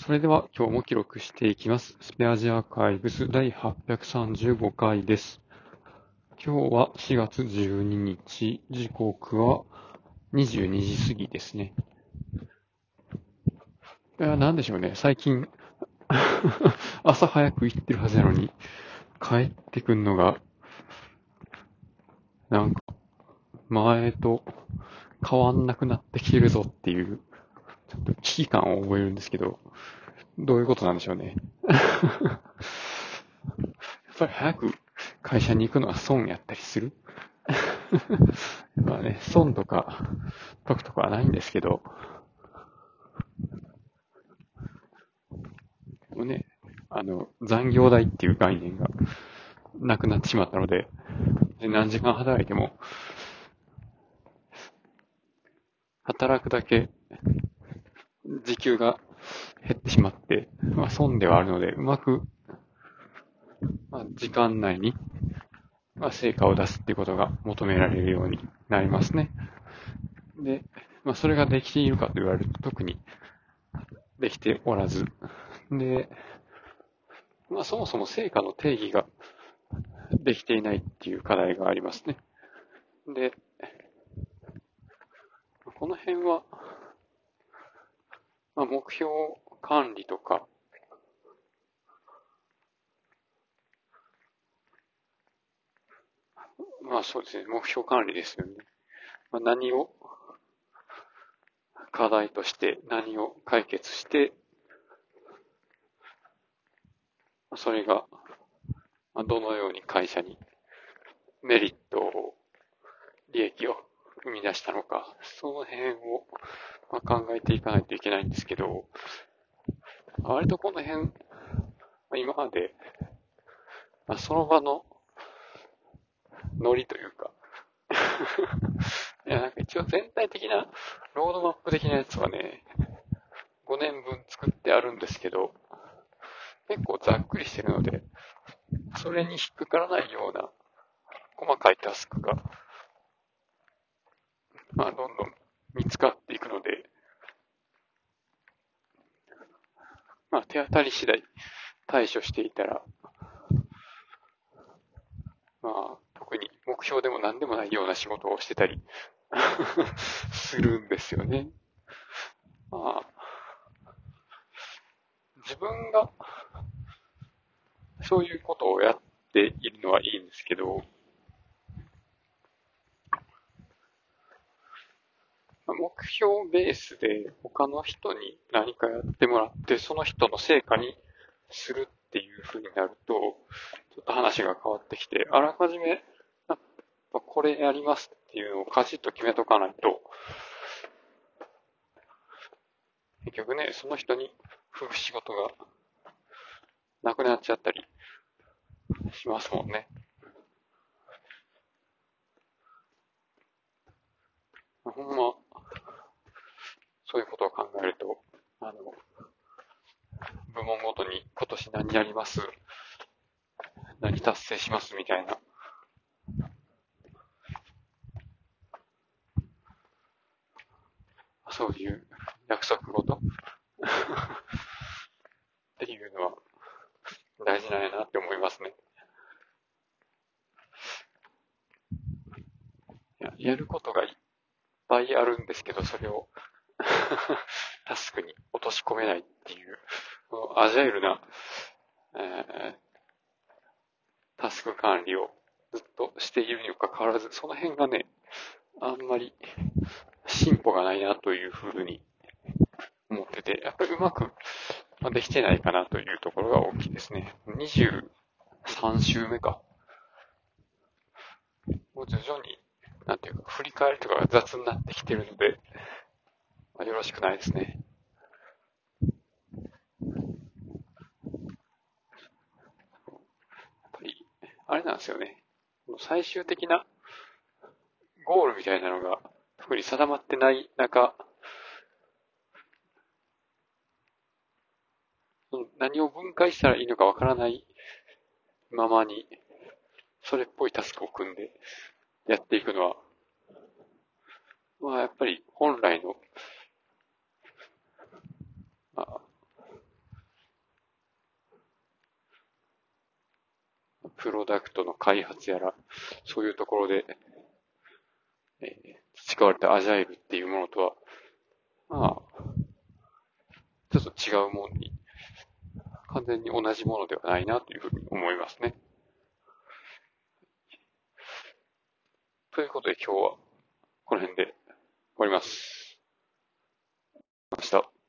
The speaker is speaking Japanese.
それでは今日も記録していきます。スペアジアアーカイブス第835回です。今日は4月12日、時刻は22時過ぎですね。いや、なんでしょうね。最近、朝早く行ってるはずなのに、帰ってくんのが、なんか、前と変わんなくなってきてるぞっていう、危機感を覚えるんですけど、どういうことなんでしょうね。やっぱり早く会社に行くのは損やったりする？まあね、損とか得とかはないんですけど、もうね、あの、残業代っていう概念がなくなってしまったので、で何時間働いても、働くだけ時給が減ってしまって、まあ損ではあるので、うまく、まあ時間内に、まあ成果を出すっていうことが求められるようになりますね。で、まあそれができているかと言われると特にできておらず、で、まあそもそも成果の定義ができていないっていう課題がありますね。で、この辺は、まあ、目標管理とか、まあそうですね、目標管理ですよね。まあ、何を課題として何を解決して、それがどのように会社にメリットを、利益を生み出したのか、その辺をまあ考えていかないといけないんですけど、割とこの辺、まあ今まで、まあ、その場のノリというか、いや、なんか一応全体的なロードマップ的なやつはね、5年分作ってあるんですけど、結構ざっくりしてるので、それに引っかからないような細かいタスクが、まあ、どんどん見つかっていくので、まあ、手当たり次第対処していたら、まあ、特に目標でも何でもないような仕事をしてたり するんですよね。まあ、自分がそういうことをやっているのはいいんですけど、目標ベースで他の人に何かやってもらって、その人の成果にするっていう風になると、ちょっと話が変わってきて、あらかじめ、やっぱこれやりますっていうのをカチッと決めとかないと、結局ね、その人に振る仕事がなくなっちゃったりしますもんね。ほんま、そういうことを考えると、あの、部門ごとに今年何やります何達成しますみたいな。そういう約束事？っていうのは大事なんやなって思いますね。ややることがいっぱいあるんですけど、それを タスクに落とし込めないっていう、アジャイルな、えータスク管理をずっとしているにもかかわらず、その辺がね、あんまり進歩がないなというふうに思ってて、やっぱりうまくできてないかなというところが大きいですね。23週目か。もう徐々に、なんていうか、振り返りとかが雑になってきてるので、まあ、よろしくないですね。やっぱり、あれなんですよね。最終的なゴールみたいなのが特に定まってない中、何を分解したらいいのかわからないままに、それっぽいタスクを組んでやっていくのは、まあやっぱり本来の、まあ、プロダクトの開発やら、そういうところで、えー、培われたアジャイルっていうものとは、まあ、ちょっと違うものに、完全に同じものではないなというふうに思いますね。ということで今日はこの辺で終わります。ました。